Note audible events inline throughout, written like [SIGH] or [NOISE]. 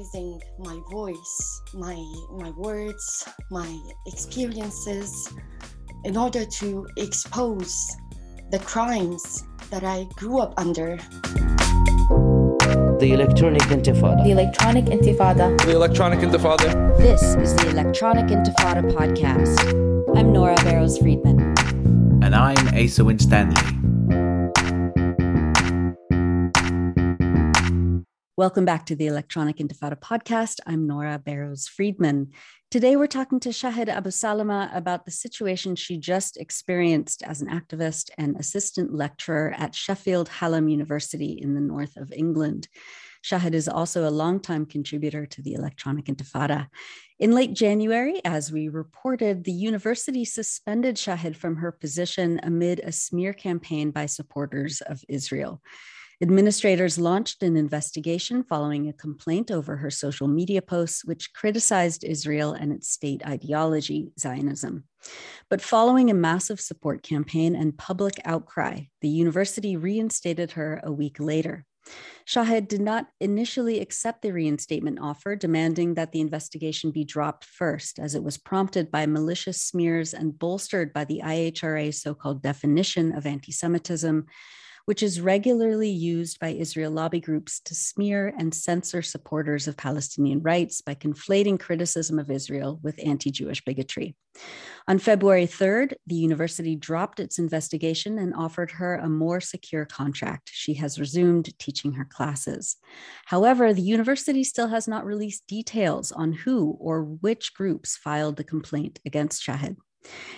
utilizing my voice, my my words, my experiences in order to expose the crimes that I grew up under. The Electronic Intifada. The Electronic Intifada. The Electronic Intifada. This is the Electronic Intifada podcast. I'm Nora Barrows Friedman. And I'm Asa Winstanley. Welcome back to the Electronic Intifada podcast. I'm Nora Barrows Friedman. Today, we're talking to Shahd Abusalama about the situation she just experienced as an activist and assistant lecturer at Sheffield Hallam University in the north of England. Shahd is also a longtime contributor to the Electronic Intifada. In late January, as we reported, the university suspended Shahd from her position amid a smear campaign by supporters of Israel. Administrators launched an investigation following a complaint over her social media posts, which criticized Israel and its state ideology, Zionism. But following a massive support campaign and public outcry, the university reinstated her a week later. Shahd did not initially accept the reinstatement offer, demanding that the investigation be dropped first, as it was prompted by malicious smears and bolstered by the IHRA's so called definition of anti Semitism, which is regularly used by Israel lobby groups to smear and censor supporters of Palestinian rights by conflating criticism of Israel with anti Jewish bigotry. On February 3rd, the university dropped its investigation and offered her a more secure contract. She has resumed teaching her classes. However, the university still has not released details on who or which groups filed the complaint against Shahd.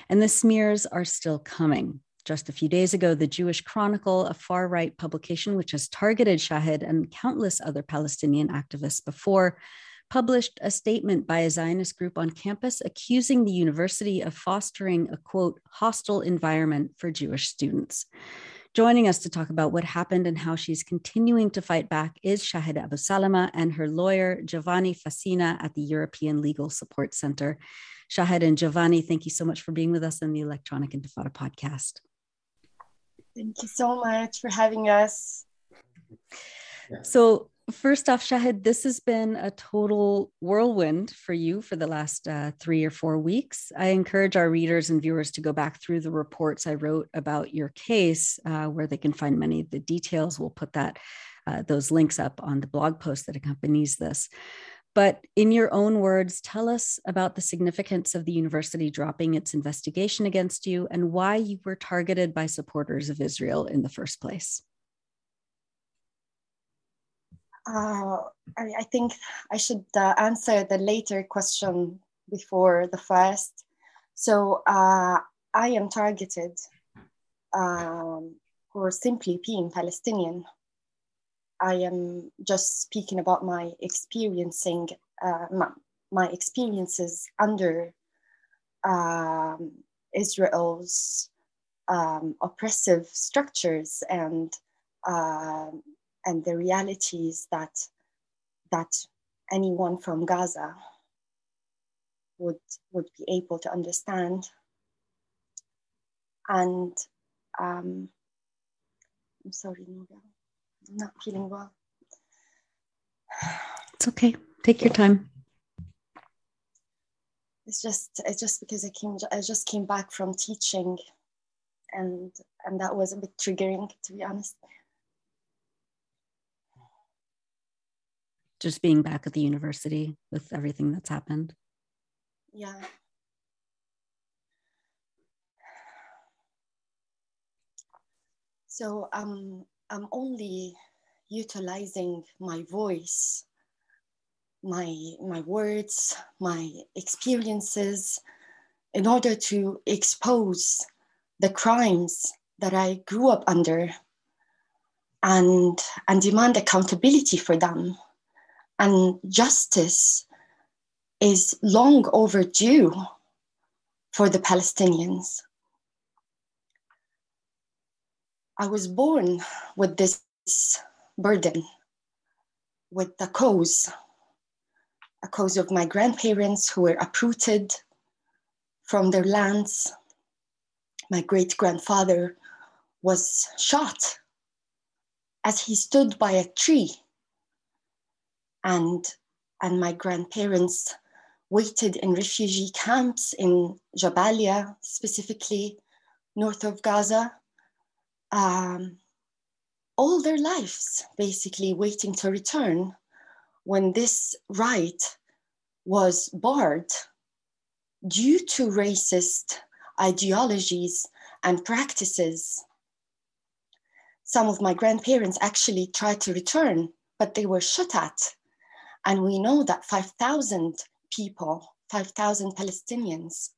And the smears are still coming. Just a few days ago, the Jewish Chronicle, a far right publication which has targeted Shahd and countless other Palestinian activists before, published a statement by a Zionist group on campus accusing the university of fostering a quote, hostile environment for Jewish students. Joining us to talk about what happened and how she's continuing to fight back is Shahd Abusalama and her lawyer, Giovanni Fassina, at the European Legal Support Center. Shahd and Giovanni, thank you so much for being with us on the Electronic Intifada podcast. Thank you so much for having us. So, first off, Shahd, this has been a total whirlwind for you for the last uh, three or four weeks. I encourage our readers and viewers to go back through the reports I wrote about your case, uh, where they can find many of the details. We'll put that uh, those links up on the blog post that accompanies this. But in your own words, tell us about the significance of the university dropping its investigation against you and why you were targeted by supporters of Israel in the first place. Uh, I, I, think I should uh, answer the later question before the first. So uh, I am targeted um, for simply being Palestinian. I am just speaking about my experiencing uh, my, my, experiences under um, Israel's um, oppressive structures and uh, and the realities that that anyone from Gaza would would be able to understand. And um, I'm sorry, Nora. I'm not feeling well. It's okay. Take your time. It's just it's just because I came I just came back from teaching and and that was a bit triggering to be honest. Just being back at the university with everything that's happened. Yeah. So um I'm only utilizing my voice, my, my words, my experiences in order to expose the crimes that I grew up under and, and demand accountability for them. And justice is long overdue for the Palestinians. I was born with this burden, with the cause, a cause of my grandparents who were uprooted from their lands. My great grandfather was shot as he stood by a tree and and my grandparents waited in refugee camps in Jabalia, specifically north of Gaza, um, all their lives, basically waiting to return when this right was barred due to racist ideologies and practices. Some of my grandparents actually tried to return, but they were shot at. And we know that 5,000 people, 5,000 Palestinians,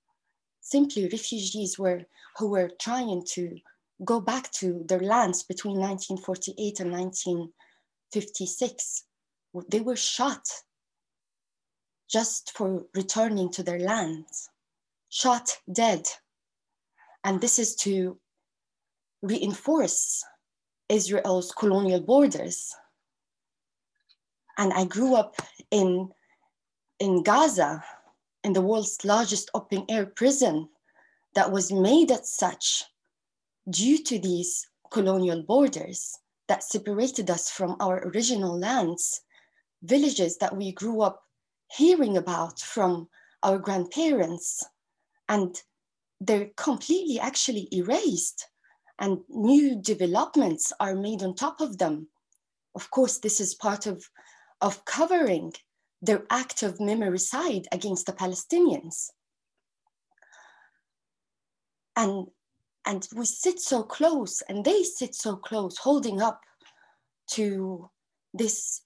simply refugees were, who were trying to go back to their lands between 1948 and 1956. They were shot just for returning to their lands, shot dead. And this is to reinforce Israel's colonial borders. And I grew up in, in Gaza, in the world's largest open air prison that was made as such due to these colonial borders that separated us from our original lands, villages that we grew up hearing about from our grandparents, and they're completely actually erased, and new developments are made on top of them. Of course, this is part of, of covering their act of memoricide against the Palestinians. And and we sit so close and they sit so close holding up to this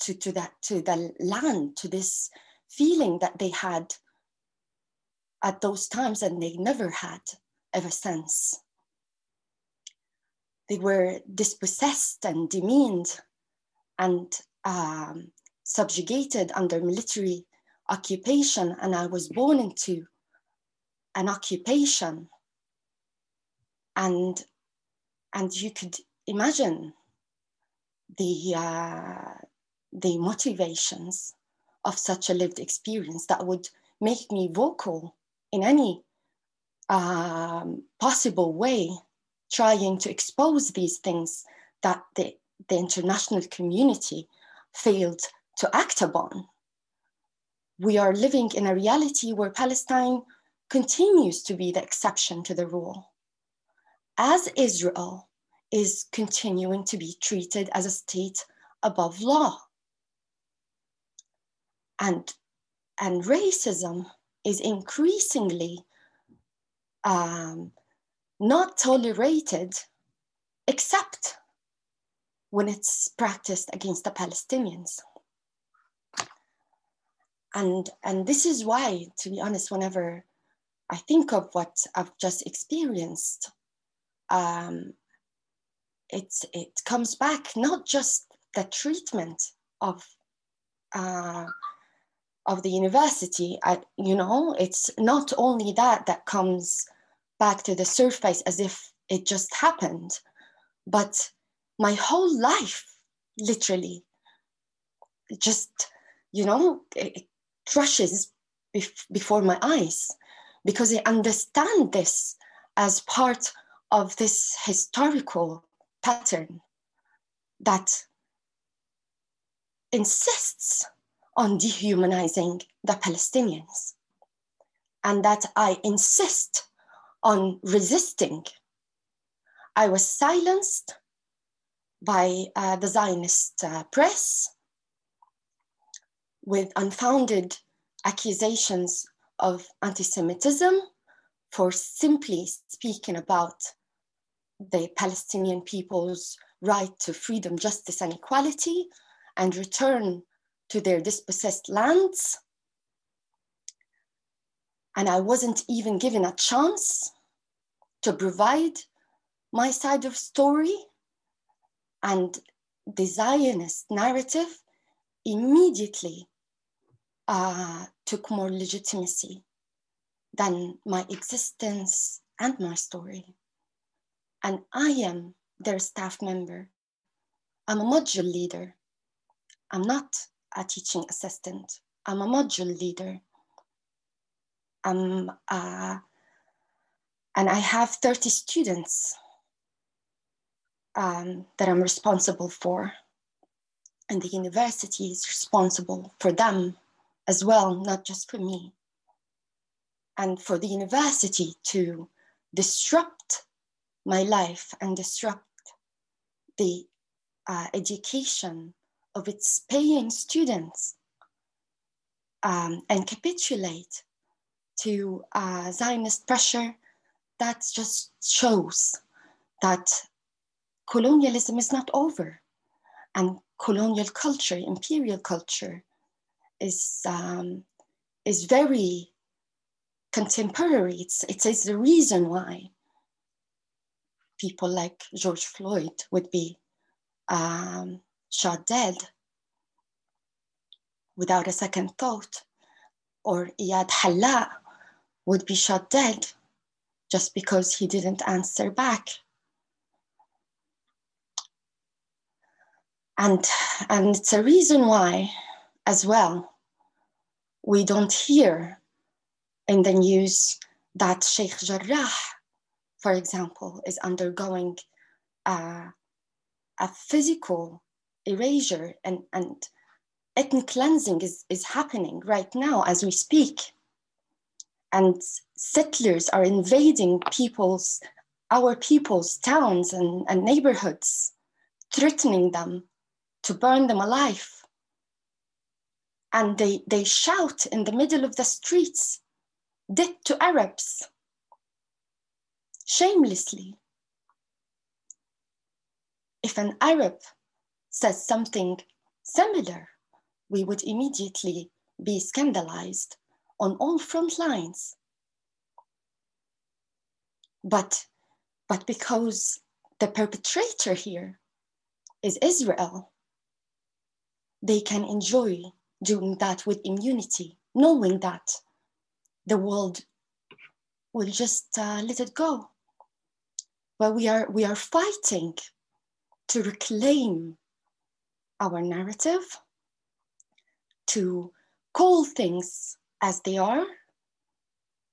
to, to that to the land to this feeling that they had at those times and they never had ever since. They were dispossessed and demeaned and um, subjugated under military occupation and i was born into an occupation and and you could imagine the uh, the motivations of such a lived experience that would make me vocal in any um, possible way, trying to expose these things that the, the international community failed to act upon. We are living in a reality where Palestine continues to be the exception to the rule as Israel is continuing to be treated as a state above law. And, and racism is increasingly um, not tolerated except when it's practiced against the Palestinians. And, and this is why, to be honest, whenever I think of what I've just experienced, um, it's, it comes back not just the treatment of uh, of the university. I, you know, it's not only that that comes back to the surface as if it just happened, but my whole life, literally, just you know, it crushes bef- before my eyes because I understand this as part of this historical pattern that insists on dehumanizing the Palestinians and that I insist on resisting. I was silenced by uh, the Zionist uh, press with unfounded accusations of anti Semitism for simply speaking about the Palestinian people's right to freedom, justice, and equality, and return to their dispossessed lands. And I wasn't even given a chance to provide my side of story. And the Zionist narrative immediately uh, took more legitimacy than my existence and my story and I am their staff member. I'm a module leader. I'm not a teaching assistant. I'm a module leader. I'm, uh, and I have 30 students um, that I'm responsible for. And the university is responsible for them as well, not just for me. And for the university to disrupt my life and disrupt the uh, education of its paying students um, and capitulate to uh, Zionist pressure, that just shows that colonialism is not over and colonial culture, imperial culture, is um, is very contemporary. It's it is the reason why people like George Floyd would be um, shot dead without a second thought, or Iyad Hallaq would be shot dead just because he didn't answer back. And, and it's a reason why, as well, we don't hear in the news that Sheikh Jarrah, for example, is undergoing uh, a physical erasure and, and ethnic cleansing is, is happening right now as we speak. And settlers are invading people's, our people's towns and, and neighborhoods, threatening them to burn them alive. And they, they shout in the middle of the streets, death to Arabs, shamelessly. If an Arab says something similar, we would immediately be scandalized on all front lines. But, but because the perpetrator here is Israel, they can enjoy doing that with immunity, knowing that the world will just uh, let it go. But we are, we are fighting to reclaim our narrative, to call things as they are,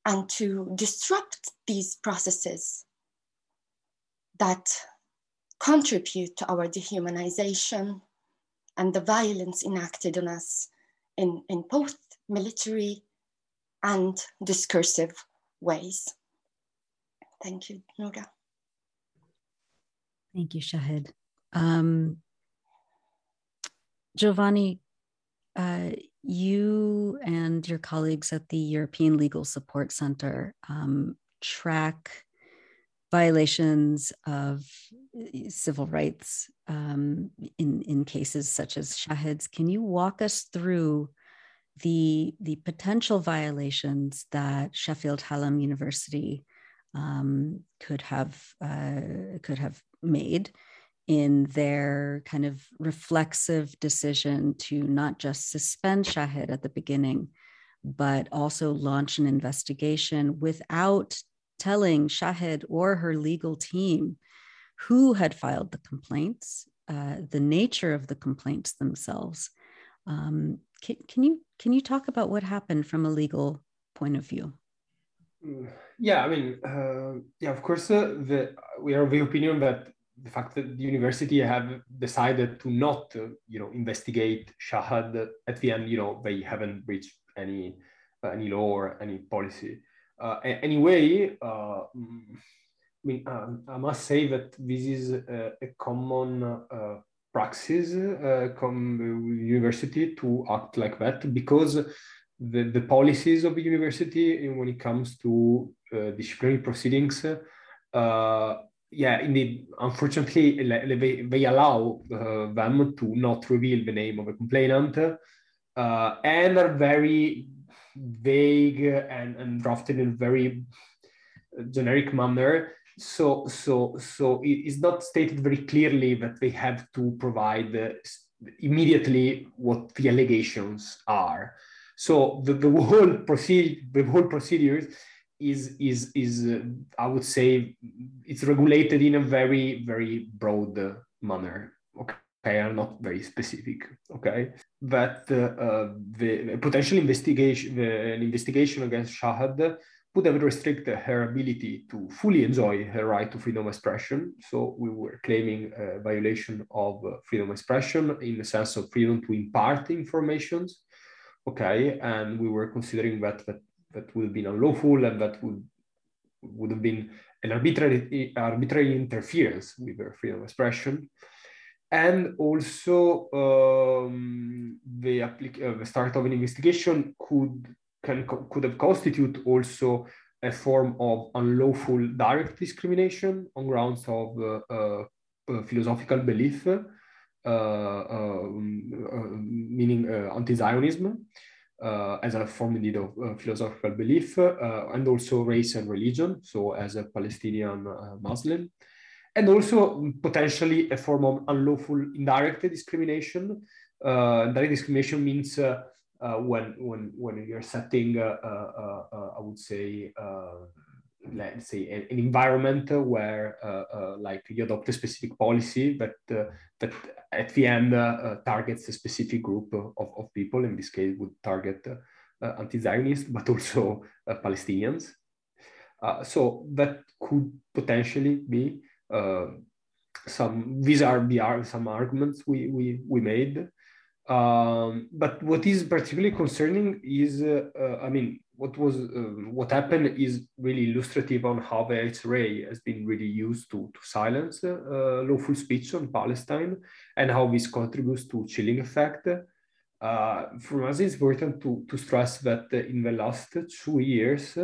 and to disrupt these processes that contribute to our dehumanization and the violence enacted on us in, in both military and discursive ways. Thank you, Nora. Thank you, Shahd. Um, Giovanni, uh, you and your colleagues at the European Legal Support Center um, track violations of civil rights um, in, in cases such as Shahd's. Can you walk us through the, the potential violations that Sheffield Hallam University um, could have uh, could have made in their kind of reflexive decision to not just suspend Shahd at the beginning, but also launch an investigation without telling Shahd or her legal team who had filed the complaints, uh, the nature of the complaints themselves. Um, can, can, you can you talk about what happened from a legal point of view? Yeah, I mean, uh, yeah, of course, uh, the, we are of the opinion that the fact that the university have decided to not, uh, you know, investigate Shahd at the end, you know, they haven't breached any uh, any law or any policy. Uh, anyway, uh, I mean, um, I must say that this is a, a common uh, praxis uh, university to act like that because the, the policies of the university when it comes to disciplinary proceedings yeah, indeed, unfortunately, they, they allow uh, them to not reveal the name of a complainant uh, and are very vague and, and drafted in a very generic manner. So, so, so it is not stated very clearly that they have to provide uh, immediately what the allegations are. So the, the [LAUGHS] whole procedure, the whole procedures is is is uh, I would say it's regulated in a very very broad uh, manner. Okay, are not very specific. Okay, but uh, uh the potential investigation, the, an investigation against Shahd would have restricted her ability to fully enjoy her right to freedom of expression. So we were claiming a violation of uh, freedom of expression in the sense of freedom to impart informations. Okay, and we were considering that that, that would have been unlawful and that would would have been an arbitrary arbitrary interference with their freedom of expression. And also um, the, uh, the start of an investigation could can could have constitute also a form of unlawful direct discrimination on grounds of uh, uh, philosophical belief, Uh, uh, um, uh, meaning anti-Zionism, as a form indeed of philosophical belief, and also race and religion, so as a Palestinian Muslim and also potentially a form of unlawful indirect discrimination. Uh, indirect discrimination means uh, uh, when when when you're setting, uh, uh, I would say, let's say, an, an environment where uh, uh, like you adopt a specific policy that uh, that at the end targets a specific group of, of people. In this case, would target anti-Zionists, but also Palestinians. so that could potentially be some these are the some arguments we we we made um, but what is particularly concerning is, uh, uh, I mean, what was um, what happened is really illustrative on how the IHRA has been really used to, to silence uh, uh, lawful speech on Palestine and how this contributes to chilling effect. Uh, for us, it's important to, to stress that in the last two years,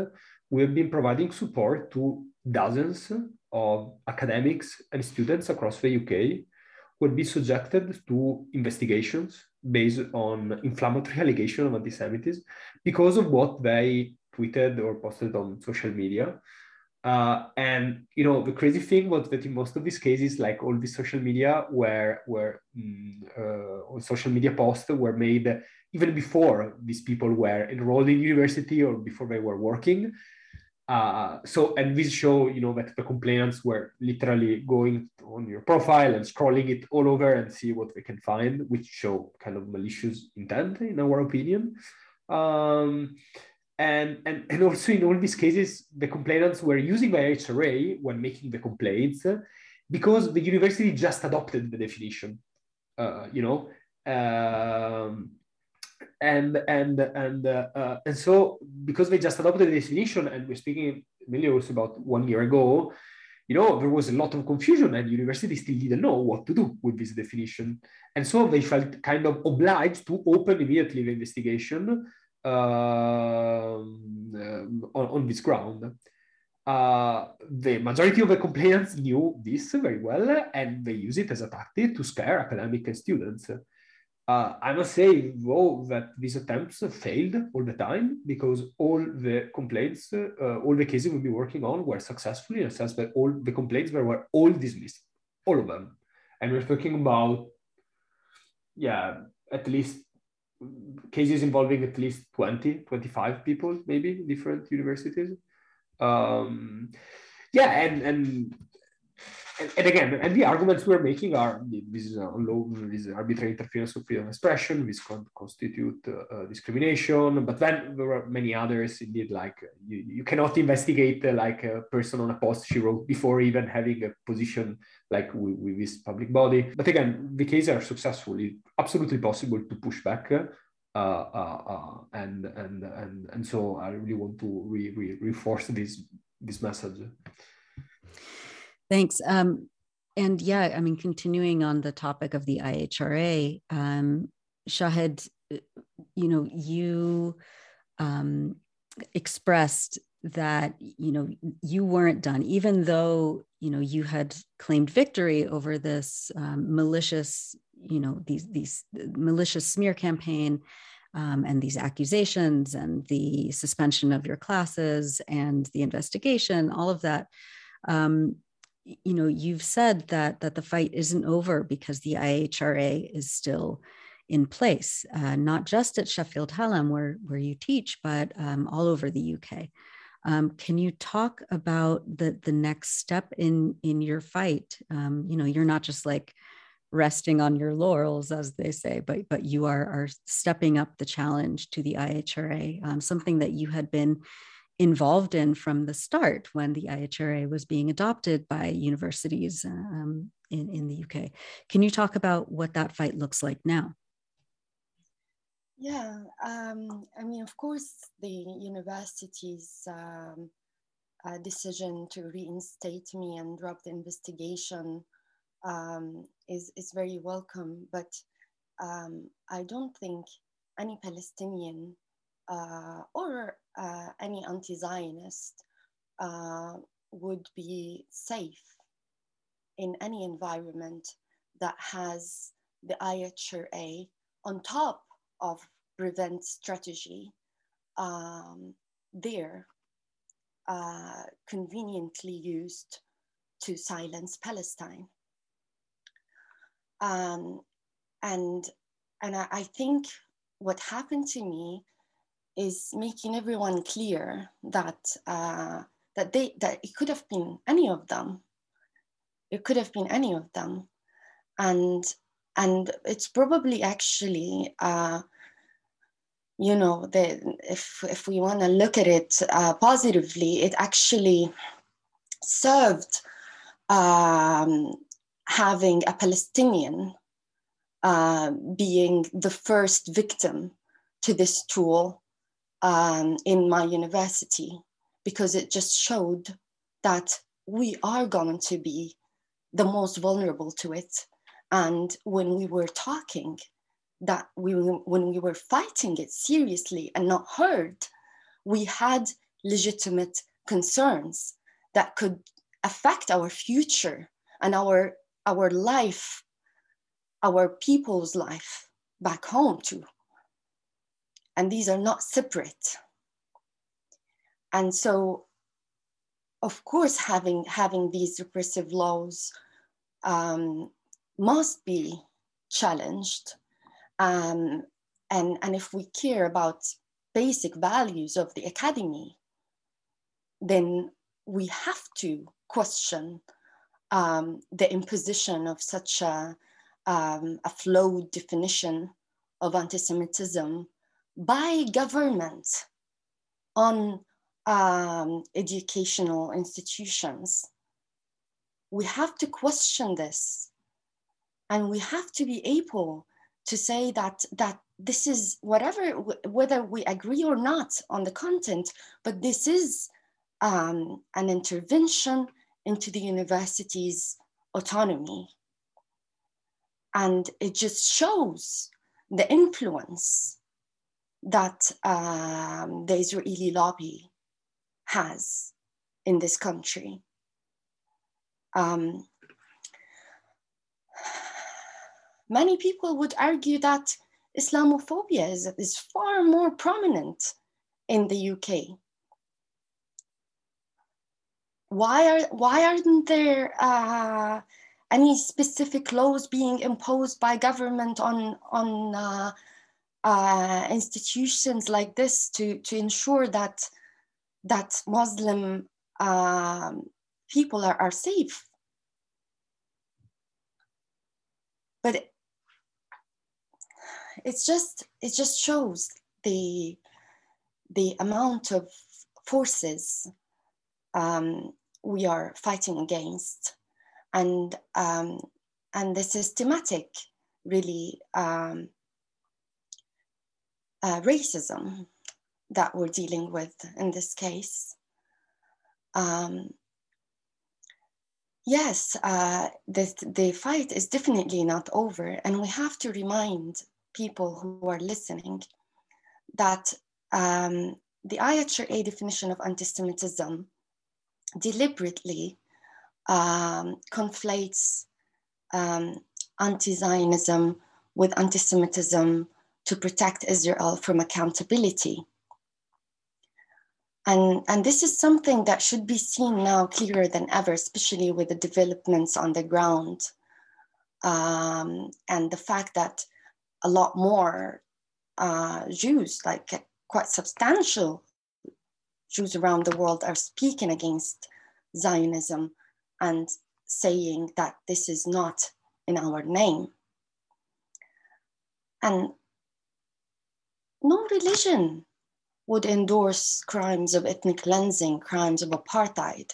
we have been providing support to dozens of academics and students across the UK who will be subjected to investigations based on inflammatory allegation of anti-Semitism because of what they tweeted or posted on social media. Uh, and you know the crazy thing was that in most of these cases, like all these social media were were mm, uh, social media posts were made even before these people were enrolled in university or before they were working. Uh, so, and this show, you know, that the complainants were literally going on your profile and scrolling it all over and see what they can find, which show kind of malicious intent, in our opinion. Um, and, and, and also in all these cases, the complainants were using the IHRA when making the complaints because the university just adopted the definition, uh, you know. Um, and and and uh, uh, and so because they just adopted the definition and we're speaking mainly also about one year ago you know there was a lot of confusion and universities still didn't know what to do with this definition. And so they felt kind of obliged to open immediately the investigation uh, on, on this ground. Uh, the majority of the complainants knew this very well and they use it as a tactic to scare academic students uh, I must say, though, that these attempts failed all the time because all the complaints, uh, all the cases we've been working on were successful in a sense that all the complaints were, were all dismissed, all of them. And we're talking about, yeah, at least cases involving at least 20, 25 people, maybe, different universities. Um, yeah, and, and and, and, again, and the arguments we're making are this is, a low, this is arbitrary interference with freedom of expression, this con- constitute uh, discrimination. But then there are many others. Indeed, like you, you cannot investigate uh, like a person on a post she wrote before even having a position like with, with this public body. But again, the cases are successful. It's absolutely possible to push back. Uh, uh, uh, and and and and so I really want to re- re- reinforce this this message. Thanks. Um, and yeah, I mean, continuing on the topic of the IHRA, um, Shahd, uh, you know, you um, expressed that you know you weren't done, even though you know you had claimed victory over this um, malicious, you know, these these uh, malicious smear campaign. Um, and these accusations and the suspension of your classes and the investigation, all of that. Um, you know you've said that that the fight isn't over because the IHRA is still in place, uh, not just at Sheffield Hallam where where you teach, but um, all over the UK. Um, can you talk about the the next step in in your fight? Um, you know, you're not just like resting on your laurels, as they say, but but you are are stepping up the challenge to the IHRA, um, something that you had been involved in from the start when the IHRA was being adopted by universities um, in, in the UK. Can you talk about what that fight looks like now? Yeah, um, I mean, of course, the university's um, uh, decision to reinstate me and drop the investigation um, is, is very welcome, but um, I don't think any Palestinian or uh, any anti Zionist uh, would be safe in any environment that has the IHRA on top of prevent strategy um, there uh, conveniently used to silence Palestine. Um, and and I, I think what happened to me is making everyone clear that uh, that they that it could have been any of them. It could have been any of them, and and it's probably actually uh, you know the if if we want to look at it uh, positively, it actually served um, having a Palestinian uh, being the first victim to this tool um, in my university because it just showed that we are going to be the most vulnerable to it. And when we were talking, that we when we were fighting it seriously and not heard, we had legitimate concerns that could affect our future and our our life, our people's life back home too and these are not separate. And so, of course, having, having these repressive laws um, must be challenged. Um, and, and if we care about basic values of the academy, then we have to question um, the imposition of such a, um, a flawed definition of anti-Semitism by government on um, educational institutions. We have to question this and we have to be able to say that that this is whatever whether we agree or not on the content but this is um, an intervention into the university's autonomy and it just shows the influence that um, the Israeli lobby has in this country. Um, many people would argue that Islamophobia is, is far more prominent in the UK. Why, are, why aren't there uh, any specific laws being imposed by government on, on uh, uh, institutions like this to, to ensure that that Muslim um, people are, are safe. But it's just it just shows the the amount of forces um, we are fighting against, and um, and the systematic really um, uh, racism that we're dealing with in this case. Um, yes, uh, the, the fight is definitely not over, and we have to remind people who are listening that um, the IHRA definition of anti Semitism deliberately um, conflates um, anti Zionism with anti Semitism to protect Israel from accountability. And, and this is something that should be seen now clearer than ever, especially with the developments on the ground um, and the fact that a lot more uh, Jews, like quite substantial Jews around the world, are speaking against Zionism and saying that this is not in our name. And no religion would endorse crimes of ethnic cleansing, crimes of apartheid.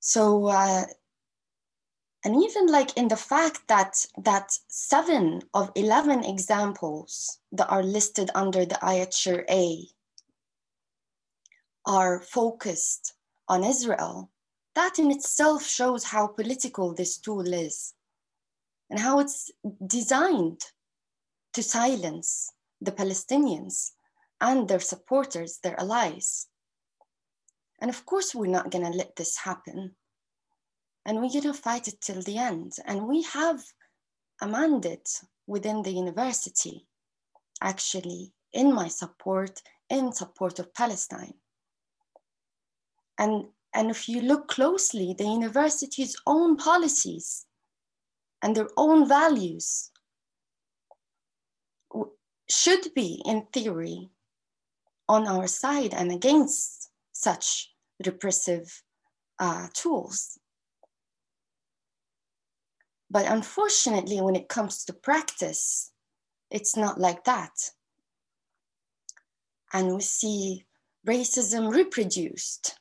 So, uh, and even like in the fact that that seven of 11 examples that are listed under the IHRA are focused on Israel, that in itself shows how political this tool is and how it's designed to silence the Palestinians and their supporters, their allies. And of course, we're not going to let this happen. And we're going to fight it till the end. And we have a mandate within the university, actually, in my support, in support of Palestine. And, and if you look closely, the university's own policies and their own values should be, in theory, on our side and against such repressive uh, tools. But unfortunately, when it comes to practice, it's not like that. And we see racism reproduced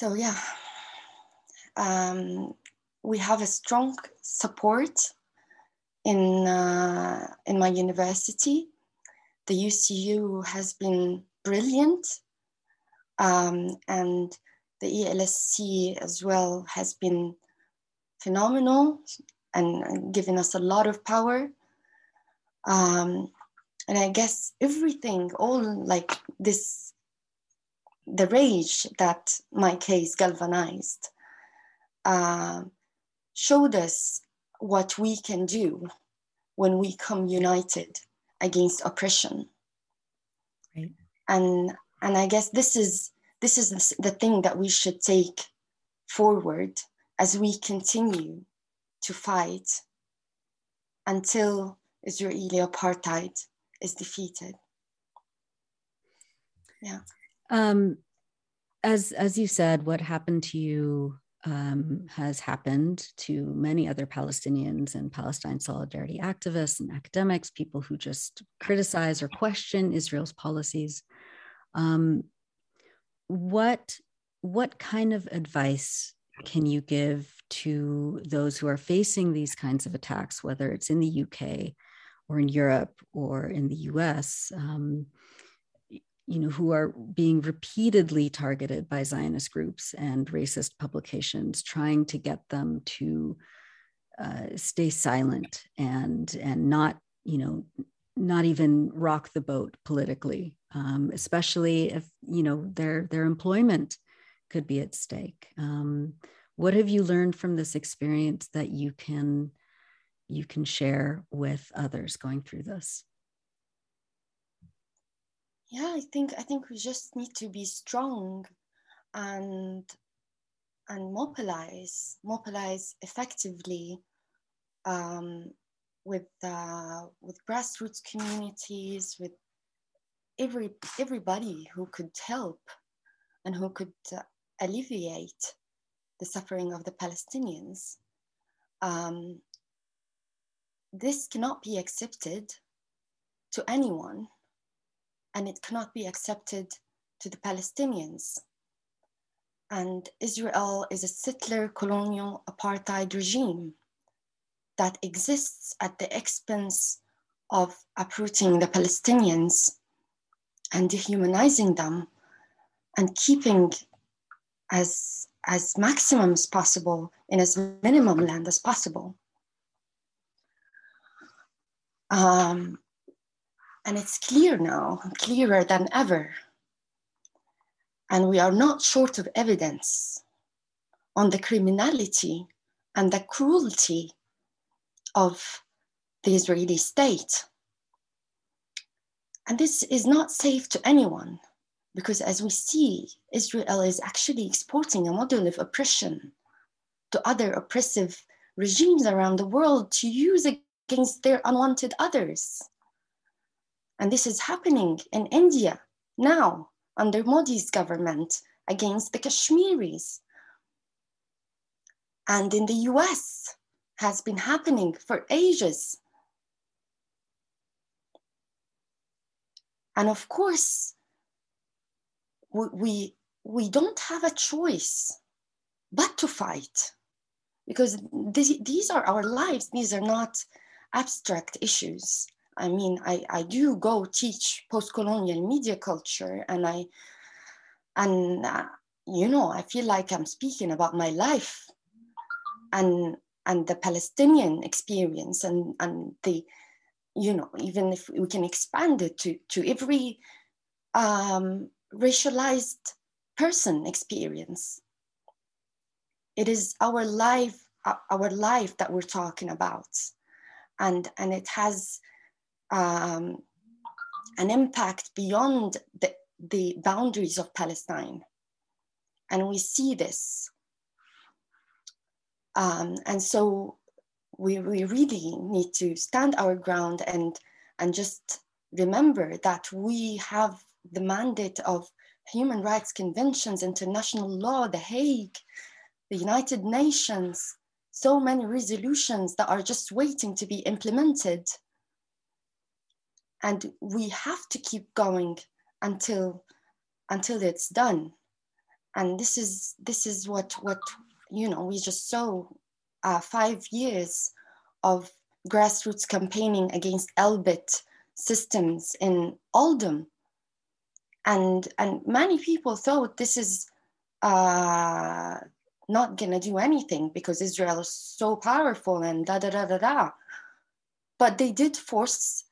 So yeah, um, we have a strong support in uh, in my university. The UCU has been brilliant, um, and the ELSC as well has been phenomenal and given us a lot of power. Um, and I guess everything, all like this the rage that my case galvanized uh, showed us what we can do when we come united against oppression. Right. And and I guess this is this is the thing that we should take forward as we continue to fight until Israeli apartheid is defeated. Yeah. Um, as as you said, what happened to you um, has happened to many other Palestinians and Palestine solidarity activists and academics, people who just criticize or question Israel's policies. Um, what what kind of advice can you give to those who are facing these kinds of attacks, whether it's in the UK or in Europe or in the US? Um, you know, who are being repeatedly targeted by Zionist groups and racist publications, trying to get them to uh, stay silent and and not, you know, not even rock the boat politically, um, especially if you know their their employment could be at stake. Um, what have you learned from this experience that you can you can share with others going through this? Yeah i think i think we just need to be strong and and mobilize mobilize effectively um, with uh, with grassroots communities with every everybody who could help and who could uh, alleviate the suffering of the palestinians. Um, this cannot be accepted to anyone and it cannot be accepted to the Palestinians. And Israel is a settler colonial apartheid regime that exists at the expense of uprooting the Palestinians and dehumanizing them and keeping as, as maximum as possible in as minimum land as possible. Um, and it's clear now, clearer than ever. And we are not short of evidence on the criminality and the cruelty of the Israeli state. And this is not safe to anyone because, as we see, Israel is actually exporting a model of oppression to other oppressive regimes around the world to use against their unwanted others. And this is happening in India now under Modi's government against the Kashmiris. And in the US, has been happening for ages. And of course, we, we, don't have a choice but to fight because this, these are our lives. These are not abstract issues. I mean, I, I do go teach post-colonial media culture and I, and uh, you know, I feel like I'm speaking about my life and, and the Palestinian experience and, and the, you know, even if we can expand it to, to every um, racialized person experience. It is our life, our life that we're talking about. And, and it has um, an impact beyond the, the boundaries of Palestine. And we see this. Um, and so we, we really need to stand our ground and, and just remember that we have the mandate of human rights conventions, international law, The Hague, the United Nations, so many resolutions that are just waiting to be implemented. And we have to keep going until, until it's done. And this is, this is what, what, you know, we just saw uh, five years of grassroots campaigning against Elbit systems in Oldham and and many people thought this is uh, not gonna do anything because Israel is so powerful and da da da da da. But they did force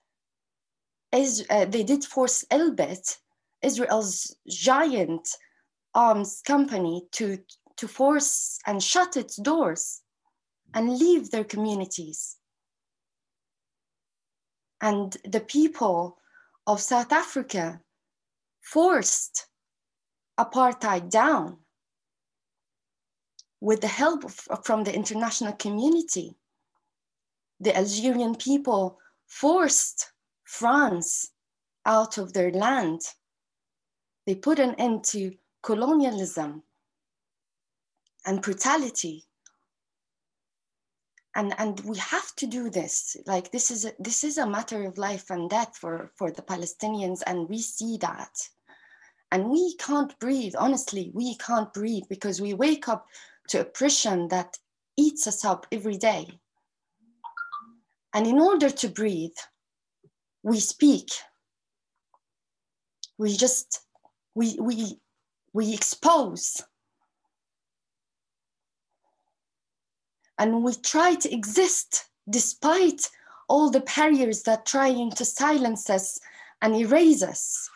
is uh, they did force Elbit, Israel's giant arms company, to to force and shut its doors and leave their communities. And the people of South Africa forced apartheid down with the help of, from the international community. The Algerian people forced France out of their land. They put an end to colonialism and brutality. And and we have to do this. Like this is a, this is a matter of life and death for for the palestinians and we see that. And we can't breathe honestly we can't breathe because we wake up to oppression that eats us up every day. And in order to breathe we speak we just we we we expose and we try to exist despite all the barriers that trying to silence us and erase us.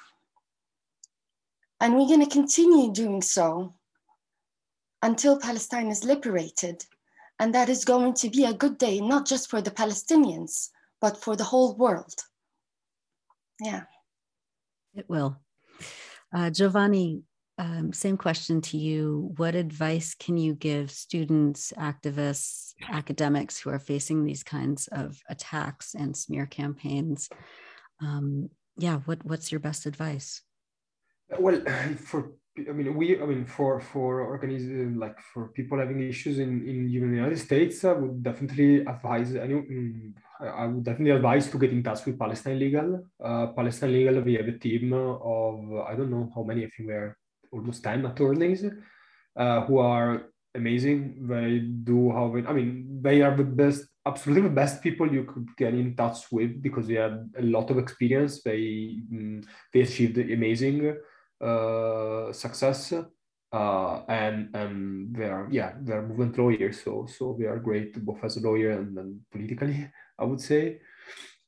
And we're going to continue doing so until Palestine is liberated. And that is going to be a good day, not just for the Palestinians, but for the whole world. Yeah. It will. Uh, Giovanni, um, same question to you. What advice can you give students, activists, academics who are facing these kinds of attacks and smear campaigns? Um, yeah, what, what's your best advice? Well, for I mean, we I mean for for organizing like for people having issues in in the United States, I would definitely advise anyone. Mm, I would definitely advise to get in touch with Palestine Legal. Uh, Palestine Legal, we have a team of I don't know how many. I think we're almost 10 attorneys uh, who are amazing. They do how I mean, they are the best, absolutely the best people you could get in touch with because they have a lot of experience. They um, they achieved amazing success. Uh, and and they're yeah they're movement lawyers so so they are great both as a lawyer and, and politically I would say.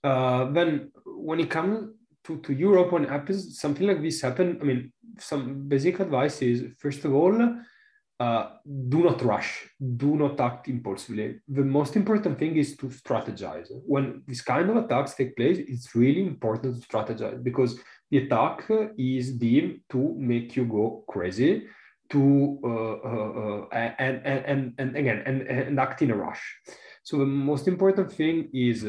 Uh, then when it comes to, to Europe when happens something like this happen, I mean, some basic advice is first of all, uh, do not rush, do not act impulsively. The most important thing is to strategize. When this kind of attacks take place, it's really important to strategize because the attack is deemed to make you go crazy, to uh, uh, uh and, and, and, and again and, and act in a rush. So the most important thing is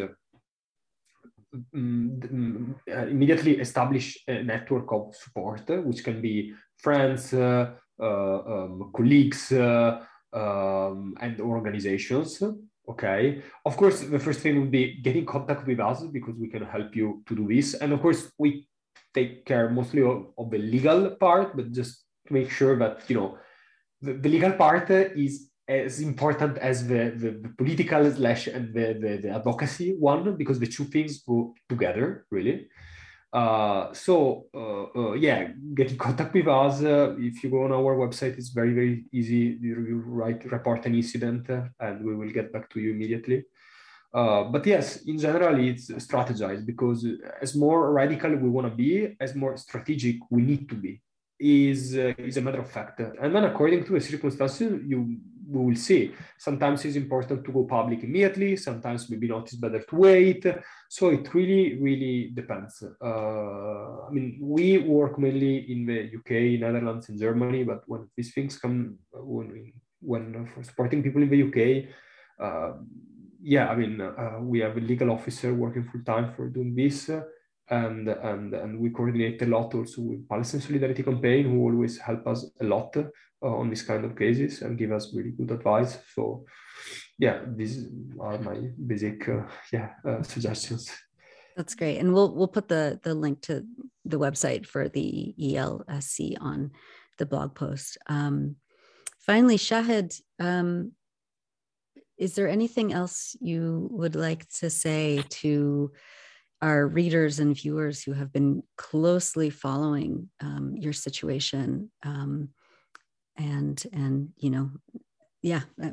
um, immediately establish a network of support, which can be friends, uh, uh, um, colleagues, uh, um, and organizations. Okay. Of course, the first thing would be get in contact with us because we can help you to do this. And of course, we take care mostly of, of the legal part, but just to make sure that, you know, the, the legal part is as important as the, the, the political slash and the, the, the, advocacy one because the two things go together really. Uh, so uh, uh, yeah get in contact with us. Uh, if you go on our website it's very very easy. You, you write report an incident uh, and we will get back to you immediately uh, but yes in general it's strategized because as more radical we want to be as more strategic we need to be is is a matter of fact and then according to the circumstances you we will see. Sometimes it's important to go public immediately. Sometimes maybe not. It's better to wait. So it really, really depends. Uh, I mean, we work mainly in the UK, Netherlands, and Germany. But when these things come, when when for supporting people in the UK, uh, yeah, I mean, uh, we have a legal officer working full time for doing this. and, and and we coordinate a lot also with Palestine Solidarity Campaign, who always help us a lot uh, on this kind of cases and give us really good advice. So yeah, these are my basic uh, yeah uh, suggestions. That's great, and we'll we'll put the the link to the website for the ELSC on the blog post. Um, finally, Shahd, um, is there anything else you would like to say to our readers and viewers who have been closely following um, your situation? Um, and and you know yeah uh,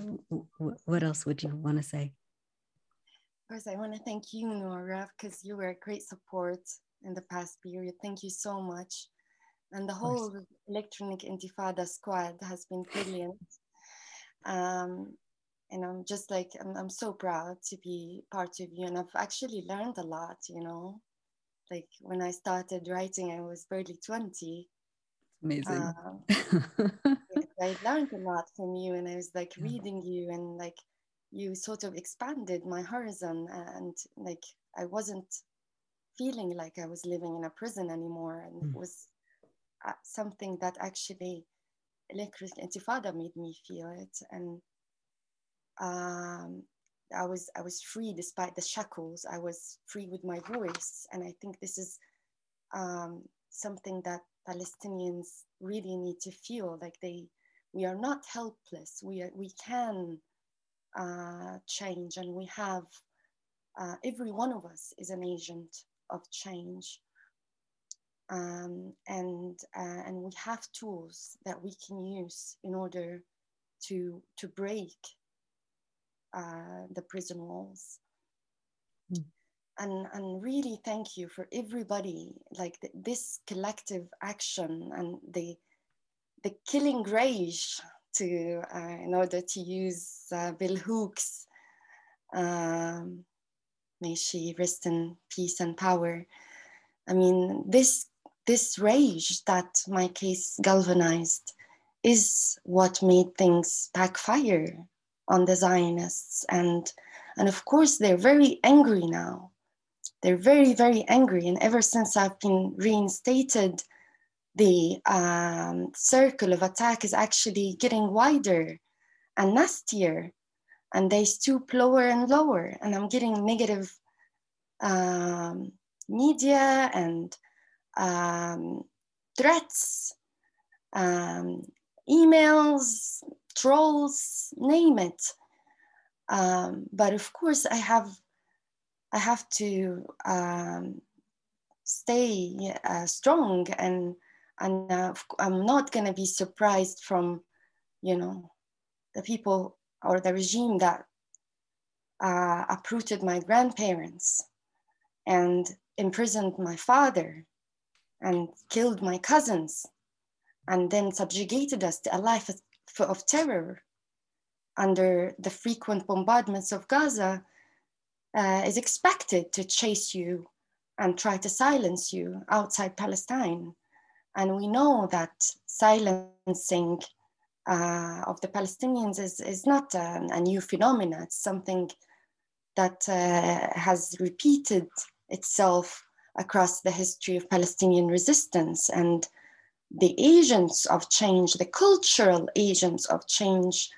what else would you want to say of course I want to thank you, Nora, because you were a great support in the past period. Thank you so much. And the whole Electronic Intifada squad has been brilliant. Um, and I'm just like, I'm, I'm so proud to be part of you. And I've actually learned a lot, you know. Like when I started writing, I was barely 20. Amazing. Um, I learned a lot from you, and I was like reading you, and like you sort of expanded my horizon, and like I wasn't feeling like I was living in a prison anymore, and mm. it was uh, something that actually Electric Intifada made me feel it, and um, I was I was free despite the shackles. I was free with my voice, and I think this is um, something that Palestinians really need to feel like they we are not helpless. We are, we can uh, change, and we have uh, every one of us is an agent of change. Um, and uh, and we have tools that we can use in order to to break uh, the prison walls. Mm and and really thank you for everybody like th- this collective action and the the killing rage to uh, in order to use uh, Bell Hooks um, may she rest in peace and power. I mean this this rage that my case galvanized is what made things backfire on the zionists and and of course they're very angry now they're very, very angry. And ever since I've been reinstated, the um, circle of attack is actually getting wider and nastier. And they stoop lower and lower. And I'm getting negative um, media and um, threats, um, emails, trolls, name it. Um, but of course, I have I have to um, stay uh, strong and and uh, I'm not to be surprised from, you know, the people or the regime that uh, uprooted my grandparents and imprisoned my father and killed my cousins and then subjugated us to a life of, terror under the frequent bombardments of Gaza uh, is expected to chase you and try to silence you outside Palestine. And we know that silencing uh, of the Palestinians is, is not a, a, new phenomenon. It's something that uh, has repeated itself across the history of Palestinian resistance. And the agents of change, the cultural agents of change,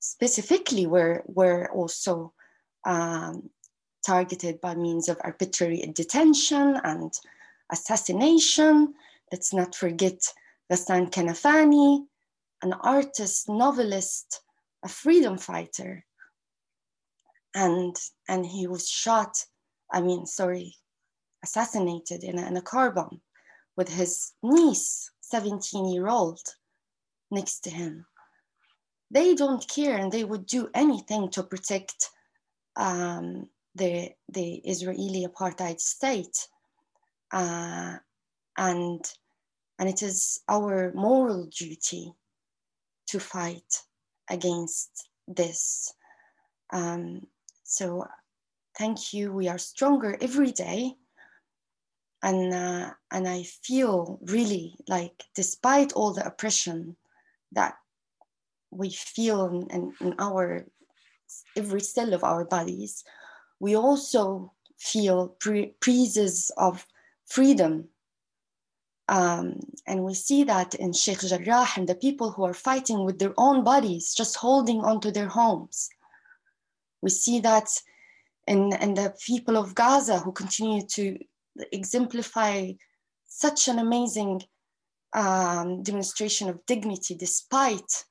specifically were, were also um, targeted by means of arbitrary detention and assassination. Let's not forget Ghassan Kanafani, an artist, novelist, a freedom fighter. And, and he was shot, I mean, sorry, assassinated in a, in a car bomb with his niece, 17 year old, next to him. They don't care and they would do anything to protect um, the, the Israeli apartheid state. Uh, and, and it is our moral duty to fight against this. Um, so thank you. We are stronger every day. And, uh, and I feel really like, despite all the oppression that we feel in, in, our every cell of our bodies, we also feel pre- breezes of freedom. Um, and we see that in Sheikh Jarrah and the people who are fighting with their own bodies, just holding onto their homes. We see that in, in the people of Gaza who continue to exemplify such an amazing um, demonstration of dignity despite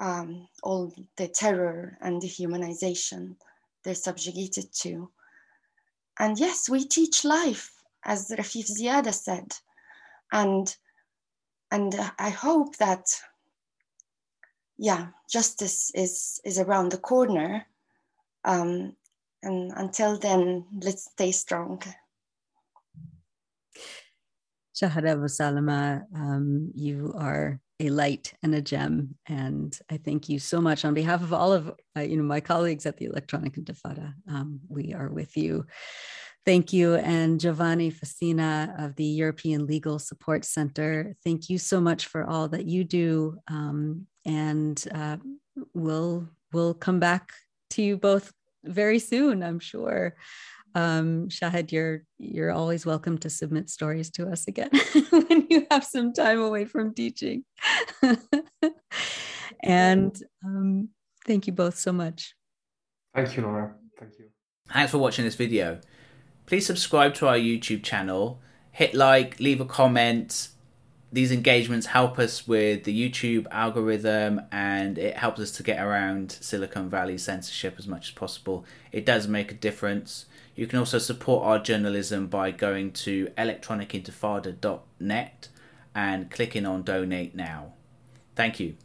um, all the terror and dehumanization they're subjugated to. And yes, we teach life, as Rafeef Ziadah said. And, and I hope that, yeah, justice is, is around the corner. Um, and until then, let's stay strong. Shahd Abusalama, um, you are a light and a gem. And I thank you so much on behalf of all of uh, you know my colleagues at the Electronic Intifada. Um, we are with you. Thank you. And Giovanni Fassina of the European Legal Support Center, thank you so much for all that you do. Um, and uh, we'll we'll come back to you both very soon, I'm sure um, Shahd, you're you're always welcome to submit stories to us again [LAUGHS] when you have some time away from teaching. [LAUGHS] and um, thank you both so much. Thank you, Nora. Thank you. Thanks for watching this video. Please subscribe to our YouTube channel, hit like, leave a comment. These engagements help us with the YouTube algorithm and it helps us to get around Silicon Valley censorship as much as possible. It does make a difference. You can also support our journalism by going to electronicintifada.net and clicking on donate now. Thank you.